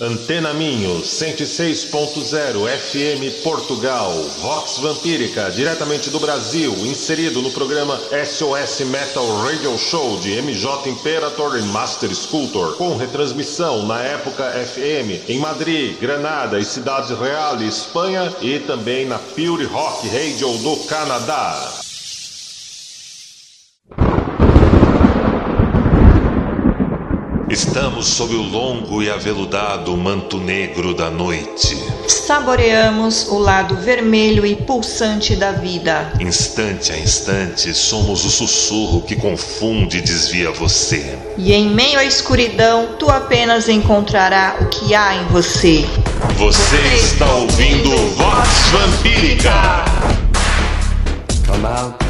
Antena Minho, 106.0 FM Portugal, Vox Vampírica, diretamente do Brasil, inserido no programa SOS Metal Radio Show de MJ Imperator e Master Sculptor, com retransmissão na época FM em Madrid, Granada e Cidade Real, Espanha e também na Pure Rock Radio do Canadá. Estamos sob o longo e aveludado manto negro da noite. Saboreamos o lado vermelho e pulsante da vida. Instante a instante, somos o sussurro que confunde e desvia você. E em meio à escuridão, tu apenas encontrará o que há em você. Você está ouvindo Vox Vampírica! Come out,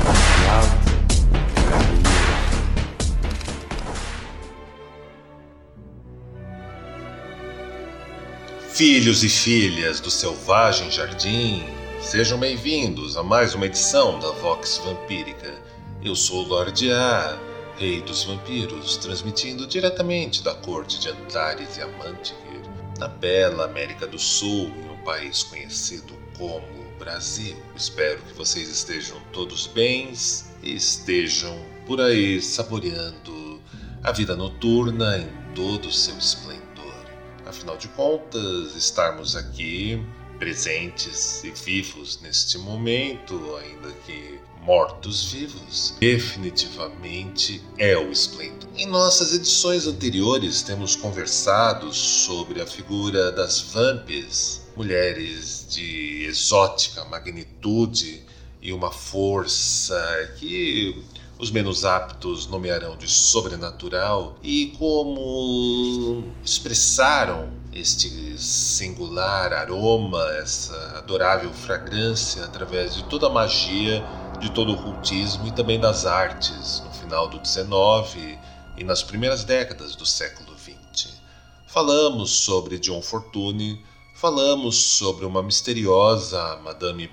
Filhos e filhas do selvagem jardim, sejam bem-vindos a mais uma edição da Vox Vampírica. Eu sou Lorde A, rei dos vampiros, transmitindo diretamente da corte de Antares e Amantiquer, na bela América do Sul, em um país conhecido como Brasil. Espero que vocês estejam todos bens e estejam por aí saboreando a vida noturna em todo o seu esplendor. Afinal de contas, estarmos aqui presentes e vivos neste momento, ainda que mortos-vivos, definitivamente é o esplendor. Em nossas edições anteriores, temos conversado sobre a figura das vamps, mulheres de exótica magnitude e uma força que os menos aptos nomearão de sobrenatural, e como expressaram este singular aroma, essa adorável fragrância através de toda a magia, de todo o cultismo e também das artes no final do XIX e nas primeiras décadas do século XX. Falamos sobre John Fortune, falamos sobre uma misteriosa Madame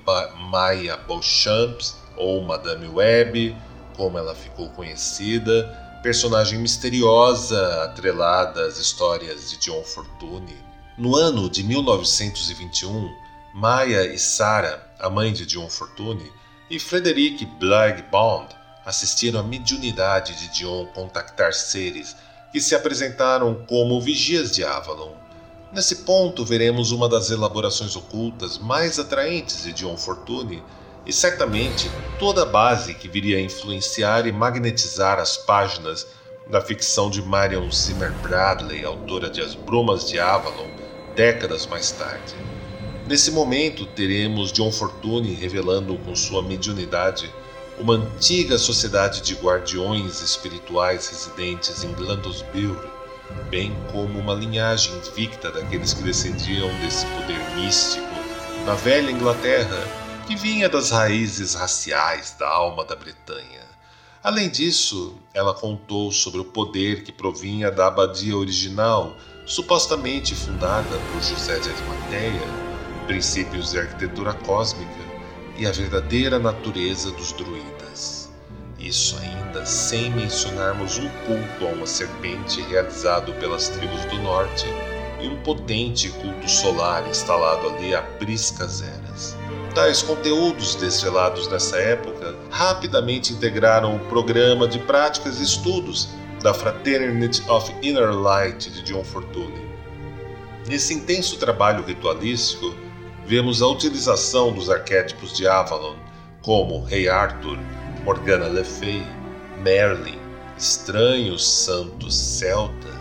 Maya Beauchamp ou Madame Webb, como ela ficou conhecida, personagem misteriosa atrelada às histórias de John Fortune. No ano de 1921, Maya e Sarah, a mãe de John Fortune, e Frederick Bligh Bond assistiram à mediunidade de John contactar seres que se apresentaram como vigias de Avalon. Nesse ponto, veremos uma das elaborações ocultas mais atraentes de John Fortune e certamente toda a base que viria a influenciar e magnetizar as páginas da ficção de Marion Zimmer Bradley, autora de As Brumas de Avalon, décadas mais tarde. Nesse momento, teremos John Fortune revelando com sua mediunidade uma antiga sociedade de guardiões espirituais residentes em Glandosbury, bem como uma linhagem invicta daqueles que descendiam desse poder místico na velha Inglaterra que vinha das raízes raciais da alma da Bretanha. Além disso, ela contou sobre o poder que provinha da abadia original, supostamente fundada por José de Arimateia, princípios de arquitetura cósmica e a verdadeira natureza dos druidas. Isso ainda sem mencionarmos um culto a uma serpente realizado pelas tribos do norte e um potente culto solar instalado ali há priscas eras. Tais conteúdos desvelados nessa época rapidamente integraram o programa de práticas e estudos da Fraternity of Inner Light de John Fortune. Nesse intenso trabalho ritualístico, vemos a utilização dos arquétipos de Avalon, como Rei Arthur, Morgana Le Fay, Merlin, estranhos santos celtas,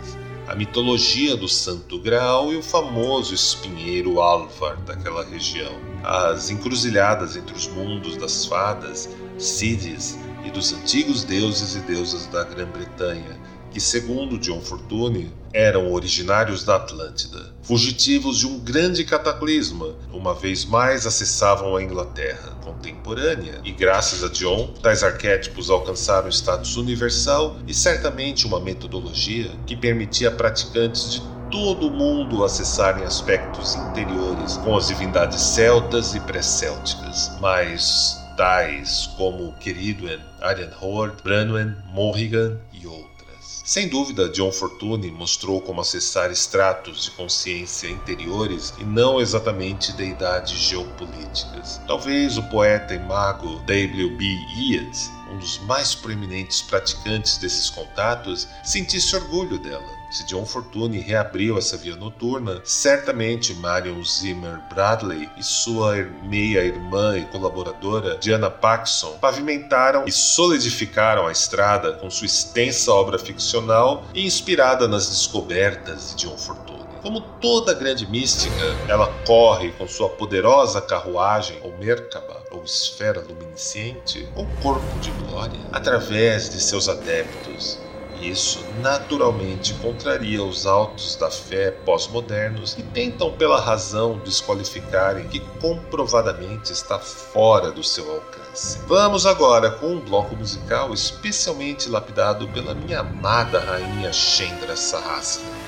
a mitologia do Santo Graal e o famoso espinheiro Alvar daquela região. As encruzilhadas entre os mundos das fadas, Sírias e dos antigos deuses e deusas da Grã-Bretanha, que, segundo John Fortune, eram originários da Atlântida, fugitivos de um grande cataclisma, uma vez mais acessavam a Inglaterra contemporânea, e graças a John, tais arquétipos alcançaram status universal e certamente uma metodologia que permitia praticantes de todo mundo acessarem aspectos interiores com as divindades celtas e pré-célticas, mas tais como Queridoen, Arian Horde, Branwen, Morrigan e outras. Sem dúvida, John Fortune mostrou como acessar estratos de consciência interiores e não exatamente deidades geopolíticas. Talvez o poeta e mago W.B. Yeats um dos mais proeminentes praticantes desses contatos, sentisse orgulho dela. Se John Fortune reabriu essa via noturna, certamente Marion Zimmer Bradley e sua meia-irmã e colaboradora Diana Paxson pavimentaram e solidificaram a estrada com sua extensa obra ficcional e inspirada nas descobertas de John Fortune. Como toda grande mística, ela corre com sua poderosa carruagem ou Merkaba, ou esfera luminiscente, ou corpo de glória, através de seus adeptos. Isso naturalmente contraria os autos da fé pós-modernos que tentam, pela razão, desqualificarem que comprovadamente está fora do seu alcance. Vamos agora com um bloco musical especialmente lapidado pela minha amada rainha Chendra Sahasra.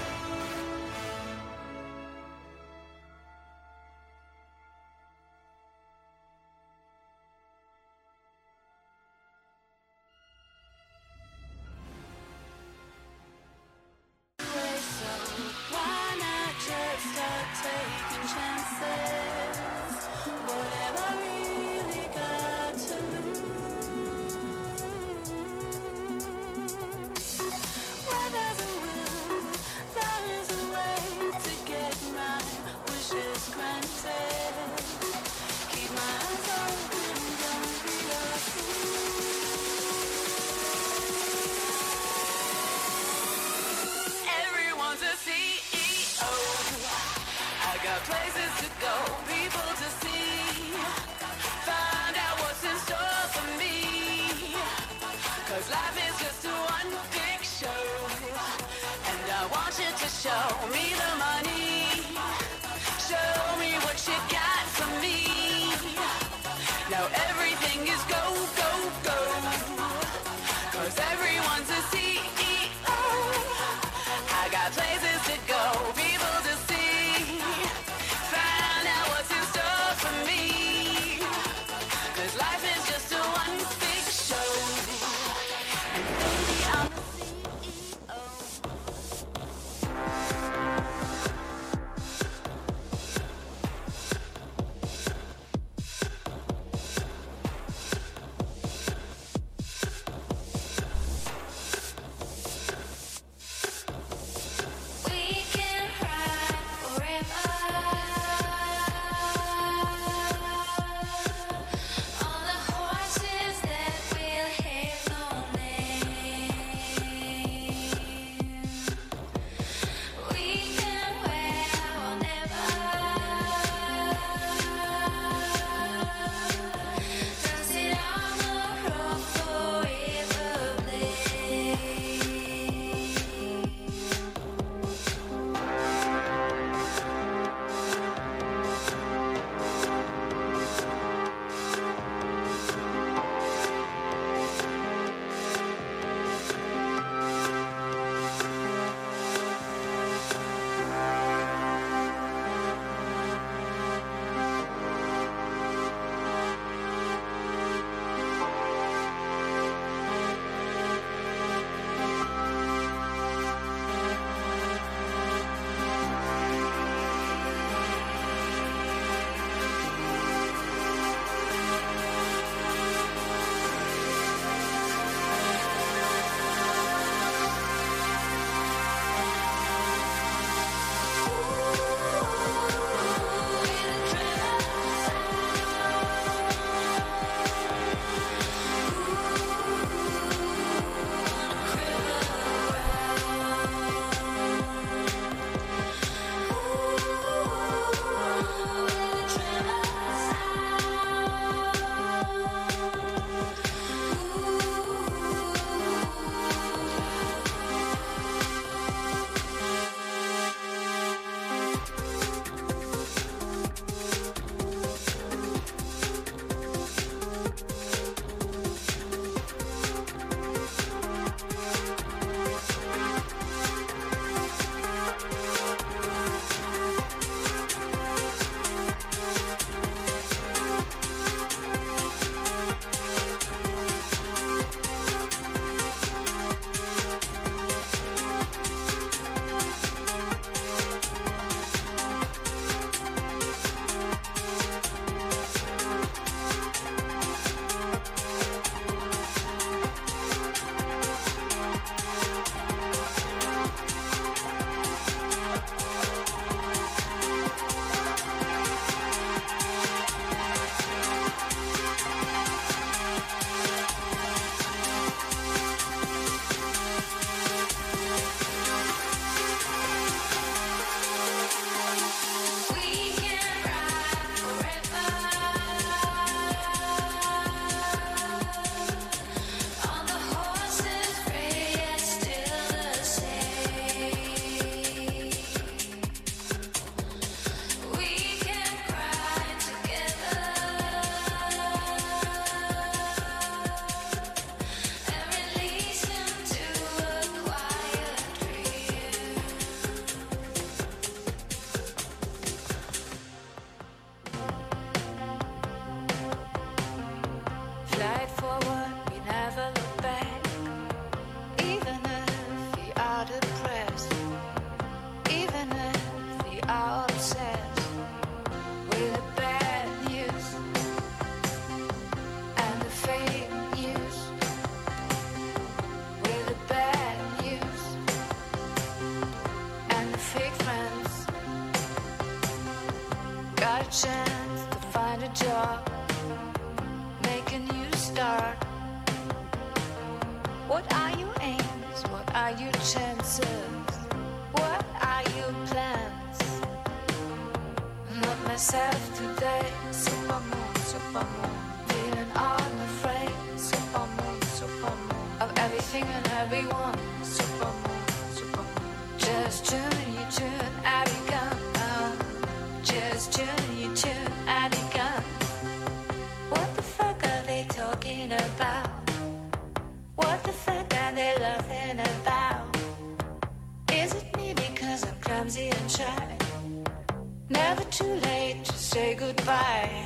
Never too late to say goodbye.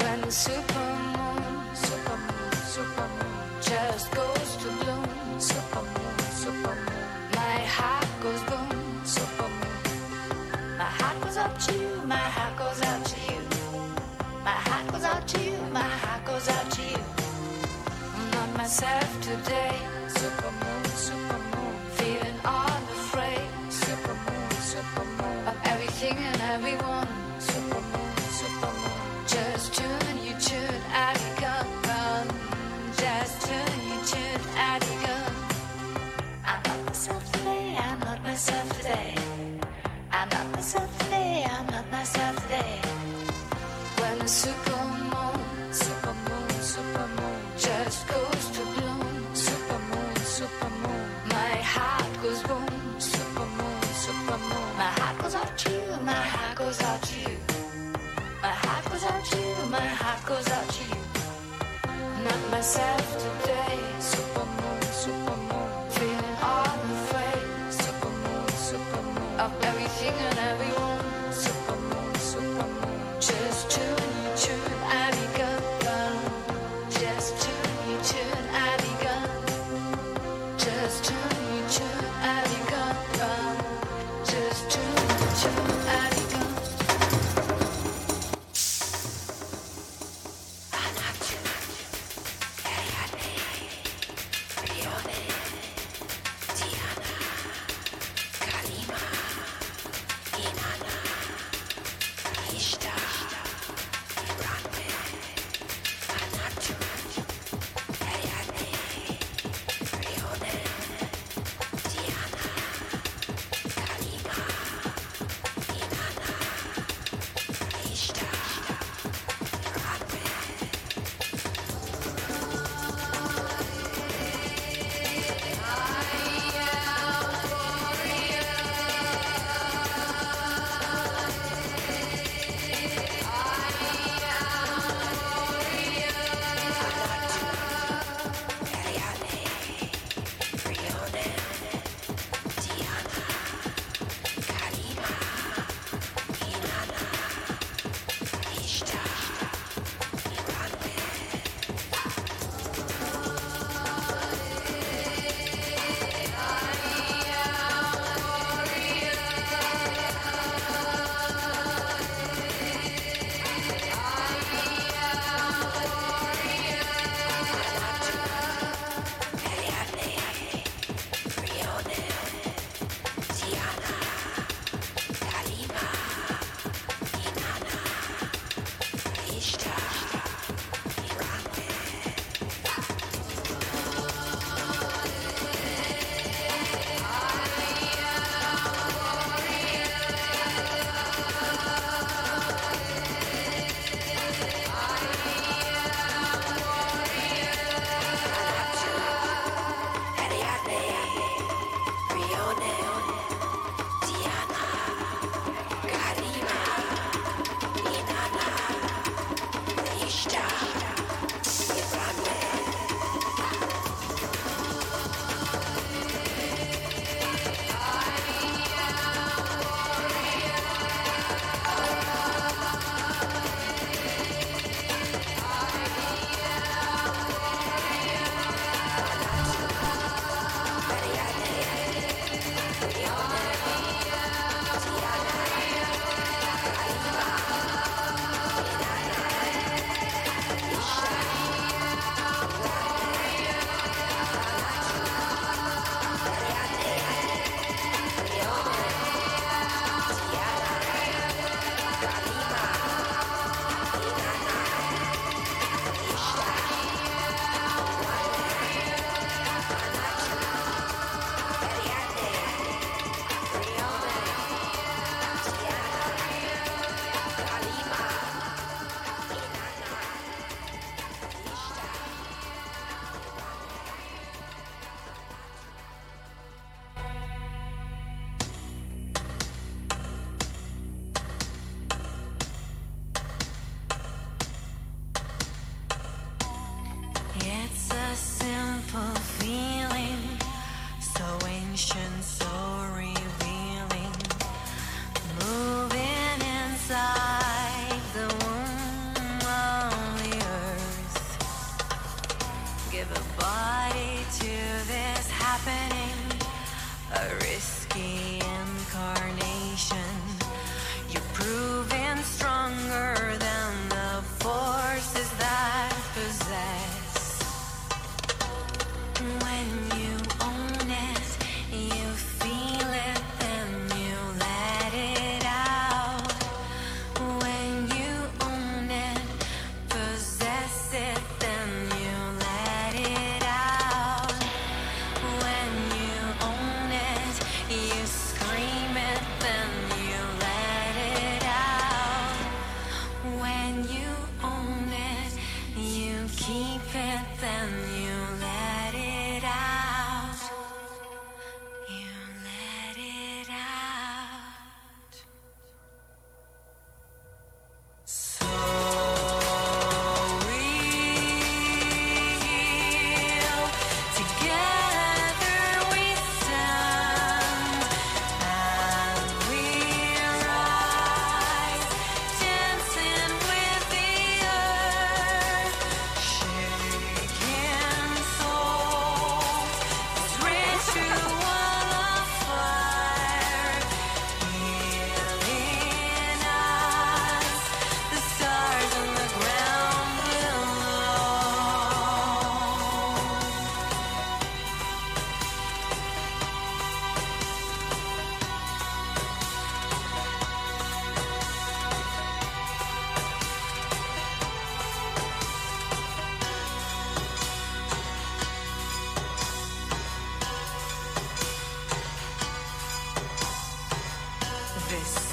When the supermoon, supermoon, supermoon just goes to bloom, supermoon, supermoon. My heart goes boom, supermoon. My heart goes out to you, my heart goes out to you. My heart goes out to you, my heart goes out to you. I'm not myself today. goes out to you, not myself today. this.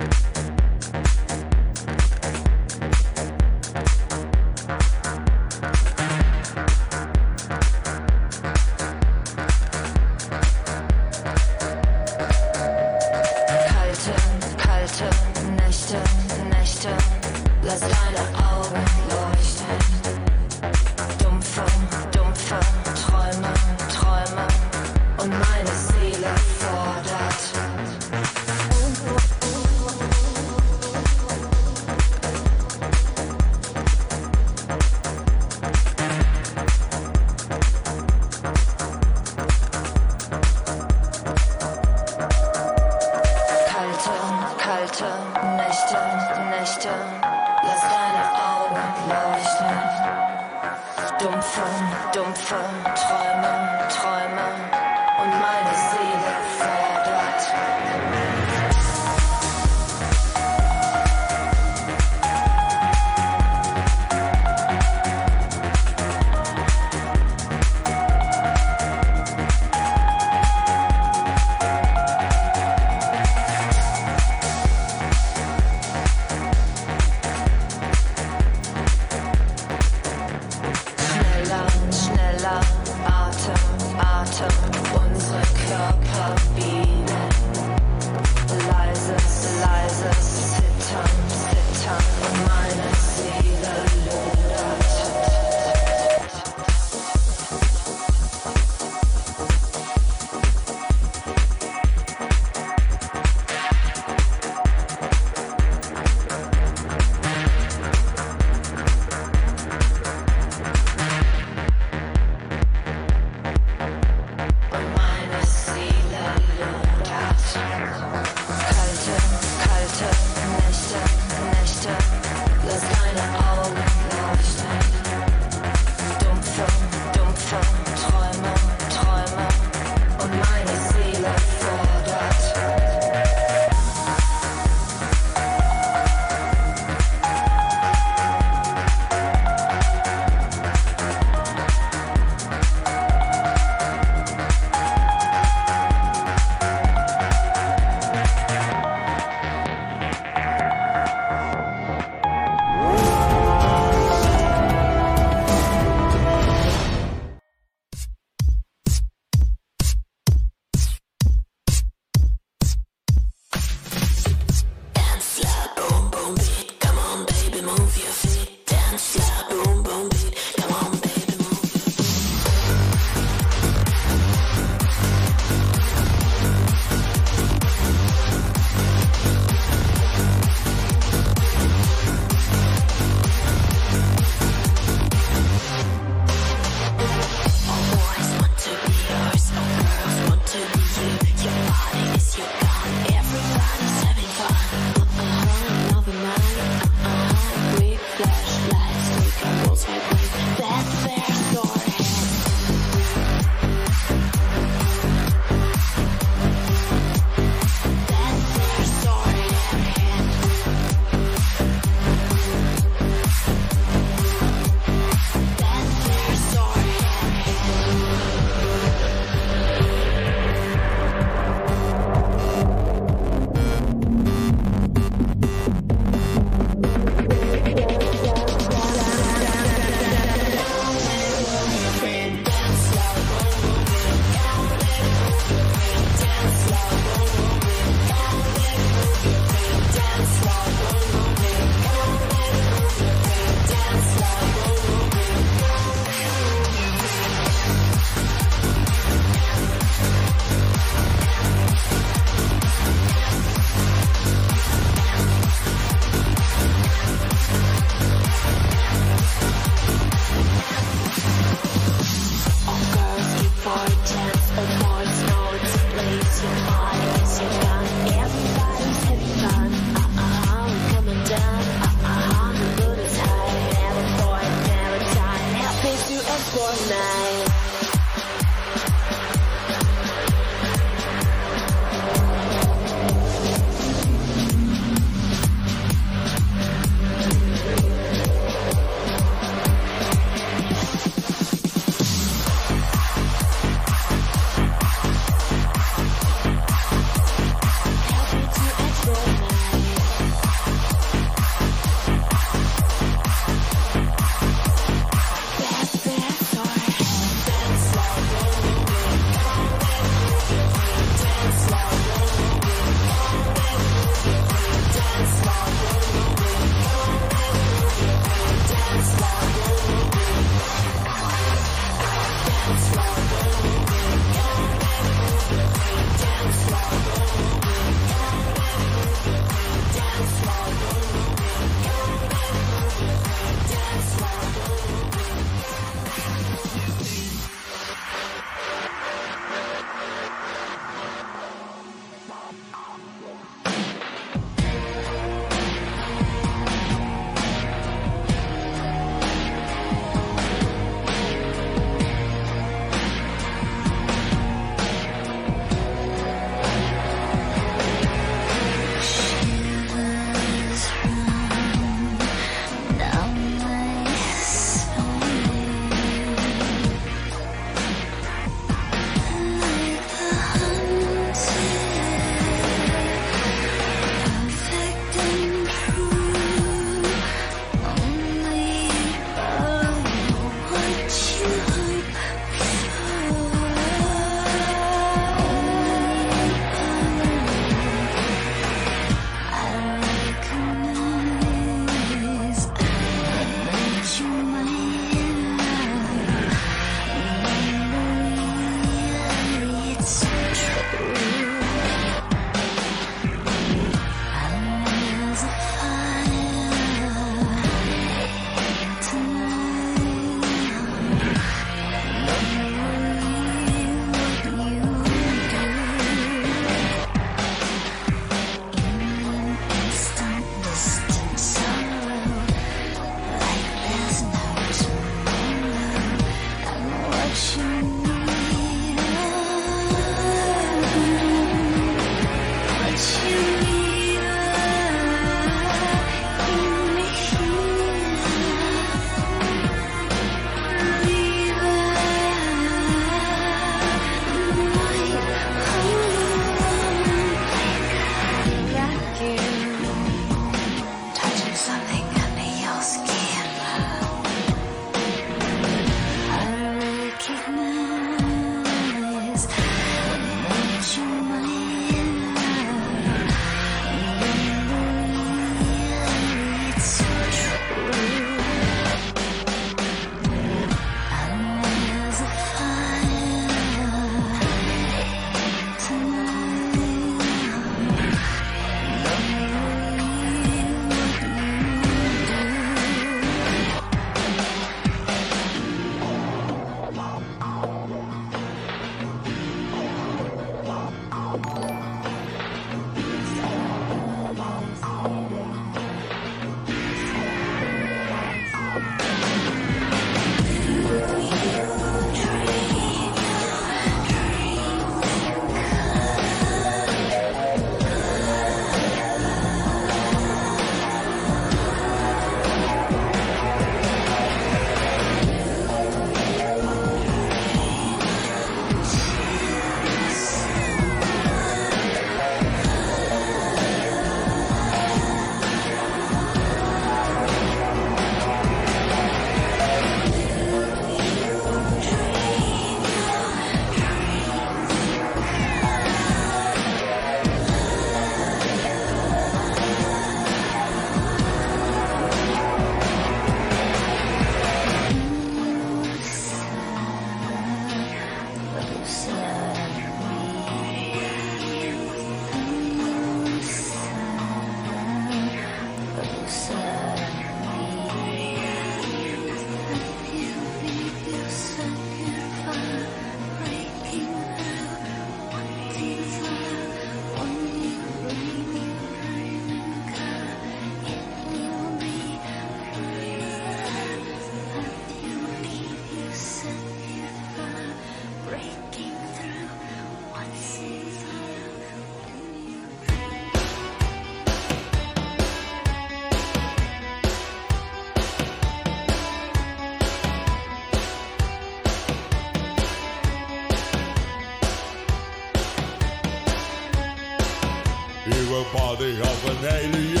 Body of an alien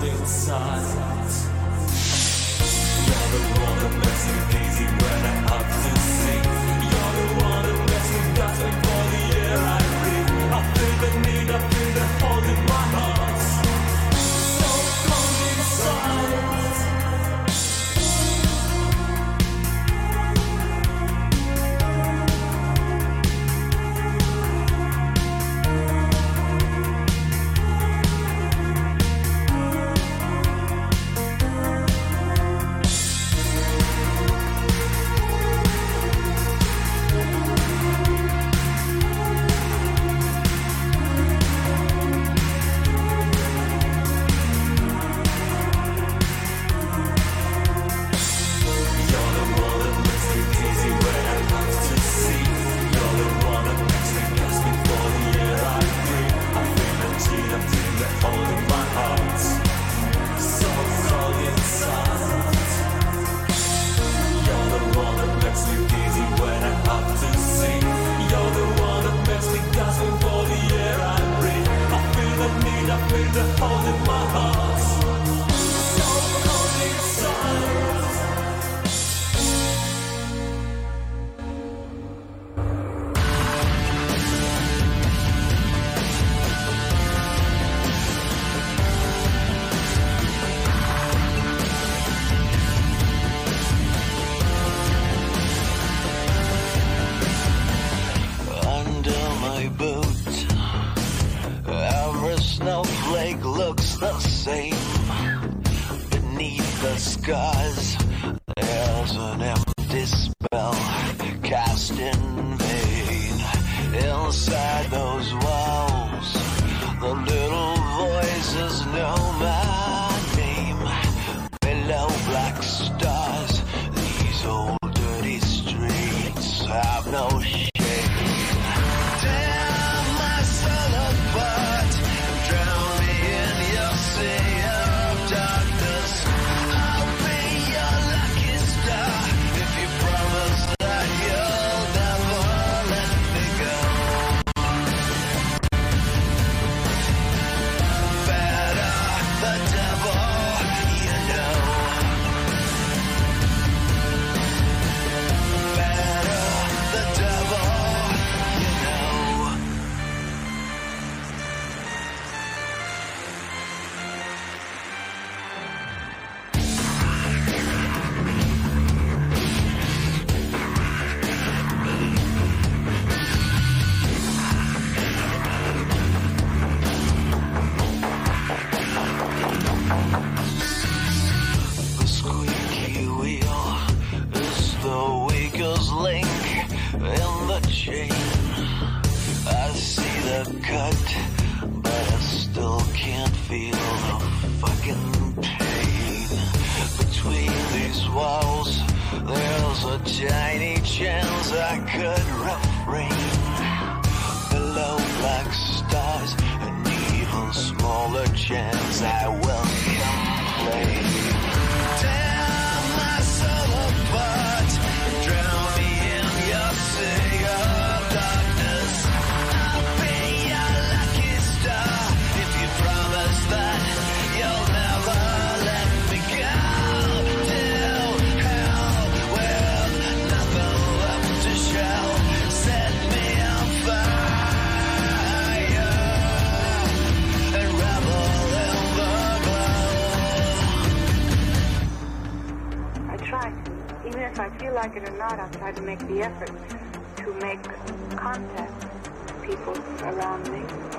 world inside. Now the world of messy, hazy, where to. lake looks the same. Beneath the skies, there's an empty. visions I like it or not, I try to make the effort to make contact with people around me.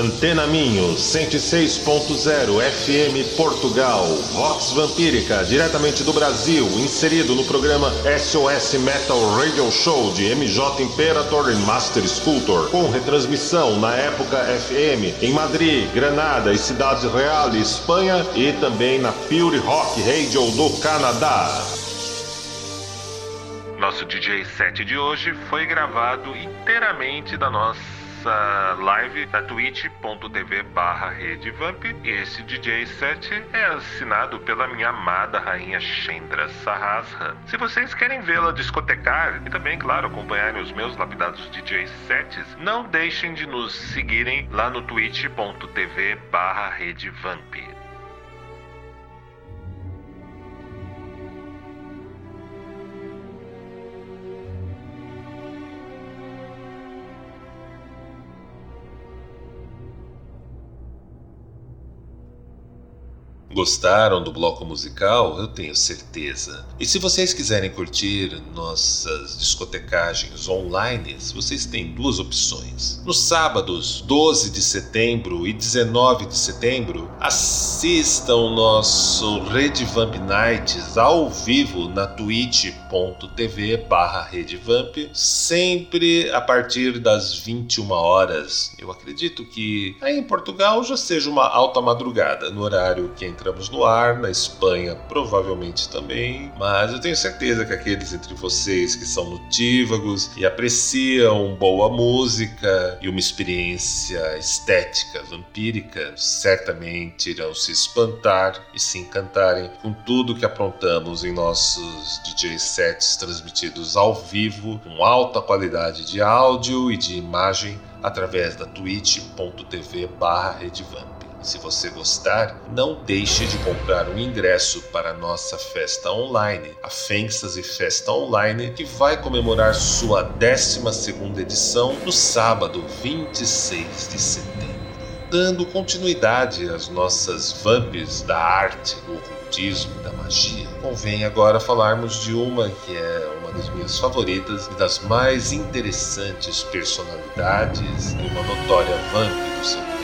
Antena Minho 106.0 FM Portugal, Vox Vampírica, diretamente do Brasil, inserido no programa SOS Metal Radio Show de MJ Imperator e Master Sculptor, com retransmissão na época FM em Madrid, Granada e Cidade Real, Espanha e também na Pure Rock Radio do Canadá. Nosso DJ set de hoje foi gravado inteiramente da nossa live da twitch.tv barra redevamp e esse DJ set é assinado pela minha amada rainha Chendra Sahasra. Se vocês querem vê-la discotecar e também, claro, acompanharem os meus lapidados DJ sets, não deixem de nos seguirem lá no twitch.tv barra redevamp. Gostaram do bloco musical? Eu tenho certeza. E se vocês quiserem curtir nossas discotecagens online, vocês têm duas opções. Nos sábados 12 de setembro e 19 de setembro, assistam o nosso Red Vamp Nights ao vivo na twitch.tv barra Redvamp, sempre a partir das 21 horas. Eu acredito que aí em Portugal já seja uma alta madrugada, no horário que entramos no ar, na Espanha provavelmente também, mas eu tenho certeza que aqueles entre vocês que são notívagos e apreciam boa música e uma experiência estética vampírica certamente irão se espantar e se encantarem com tudo que aprontamos em nossos DJ sets transmitidos ao vivo com alta qualidade de áudio e de imagem através da twitch.tv barra Se você gostar, não deixe de comprar um ingresso para a nossa festa online, a Fensas Festa Online, que vai comemorar sua 12ª edição no sábado 26 de setembro. Dando continuidade às nossas vamps da arte, do ocultismo e da magia, convém agora falarmos de uma que é uma das minhas favoritas e das mais interessantes personalidades e uma notória vamp do seu.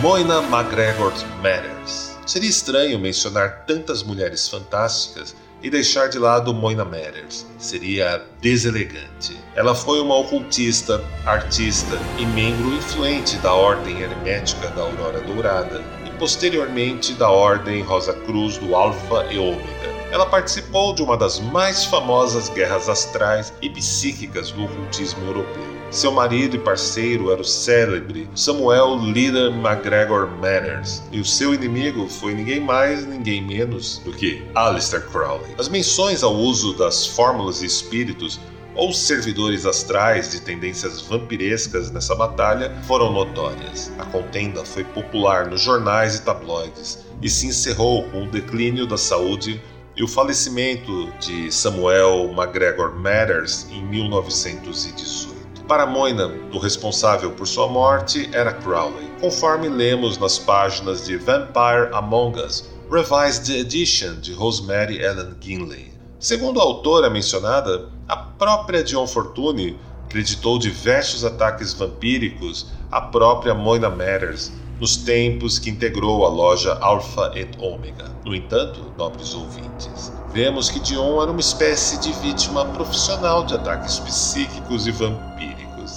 Moina McGregor Matters. Seria estranho mencionar tantas mulheres fantásticas e deixar de lado Moina Matters. Seria deselegante. Ela foi uma ocultista, artista e membro influente da Ordem Hermética da Aurora Dourada e posteriormente da Ordem Rosa Cruz do Alfa e Ômega. Ela participou de uma das mais famosas guerras astrais e psíquicas do ocultismo europeu. Seu marido e parceiro era o célebre Samuel Leader McGregor Manners, e o seu inimigo foi ninguém mais, ninguém menos do que Aleister Crowley. As menções ao uso das fórmulas e espíritos ou servidores astrais de tendências vampirescas nessa batalha foram notórias. A contenda foi popular nos jornais e tabloides e se encerrou com o declínio da saúde e o falecimento de Samuel McGregor Matters em 1918. Para Moynihan, o responsável por sua morte era Crowley, conforme lemos nas páginas de Vampire Among Us, Revised Edition de Rosemary Ellen Ginley. Segundo a autora mencionada, a própria Dion Fortune acreditou diversos ataques vampíricos à própria Moina Matters nos tempos que integrou a loja Alpha et Omega. No entanto, nobres ouvintes, vemos que Dion era uma espécie de vítima profissional de ataques psíquicos e vampíricos.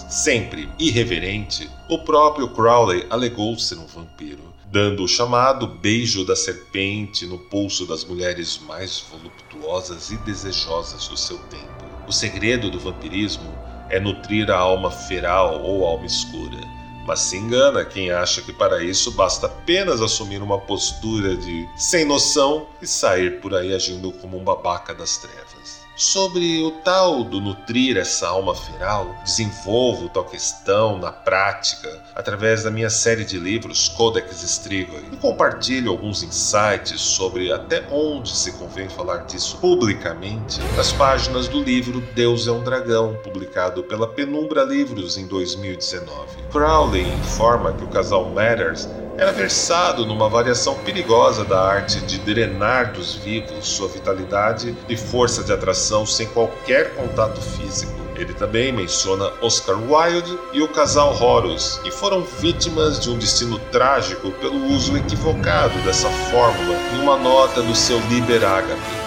Sempre irreverente, o próprio Crowley alegou ser um vampiro, dando o chamado beijo da serpente no pulso das mulheres mais voluptuosas e desejosas do seu tempo. O segredo do vampirismo é nutrir a alma feral ou alma escura. Mas se engana quem acha que para isso basta apenas assumir uma postura de sem noção e sair por aí agindo como um babaca das trevas. Sobre o tal do nutrir essa alma feral, desenvolvo tal questão na prática através da minha série de livros Codex Strigoi e compartilho alguns insights sobre até onde se convém falar disso publicamente nas páginas do livro Deus é um Dragão, publicado pela Penumbra Livros em 2019. Crowley informa que o casal Matters era versado numa variação perigosa da arte de drenar dos vivos sua vitalidade e força de atração sem qualquer contato físico. Ele também menciona Oscar Wilde e o casal Horus, que foram vítimas de um destino trágico pelo uso equivocado dessa fórmula em uma nota do seu Liber Agape,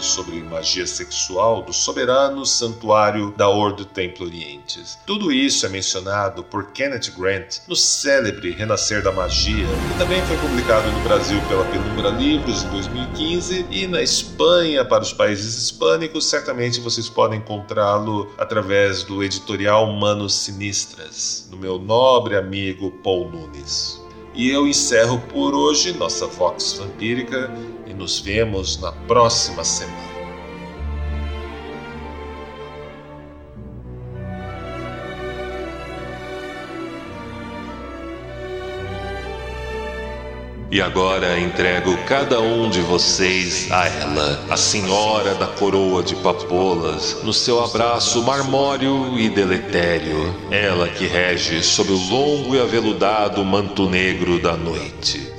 sobre magia sexual do soberano santuário da Ordo Templo Orientes. Tudo isso é mencionado por Kenneth Grant no célebre Renascer da Magia, que também foi publicado no Brasil pela Penumbra Livros em 2015 e na Espanha para os países hispânicos, certamente vocês podem encontrá-lo através do editorial Manos Sinistras, do meu nobre amigo Paul Nunes. E eu encerro por hoje nossa Vox Vampírica nos vemos na próxima semana. E agora entrego cada um de vocês a ela, a senhora da coroa de papolas, no seu abraço marmório e deletério, ela que rege sob o longo e aveludado manto negro da noite.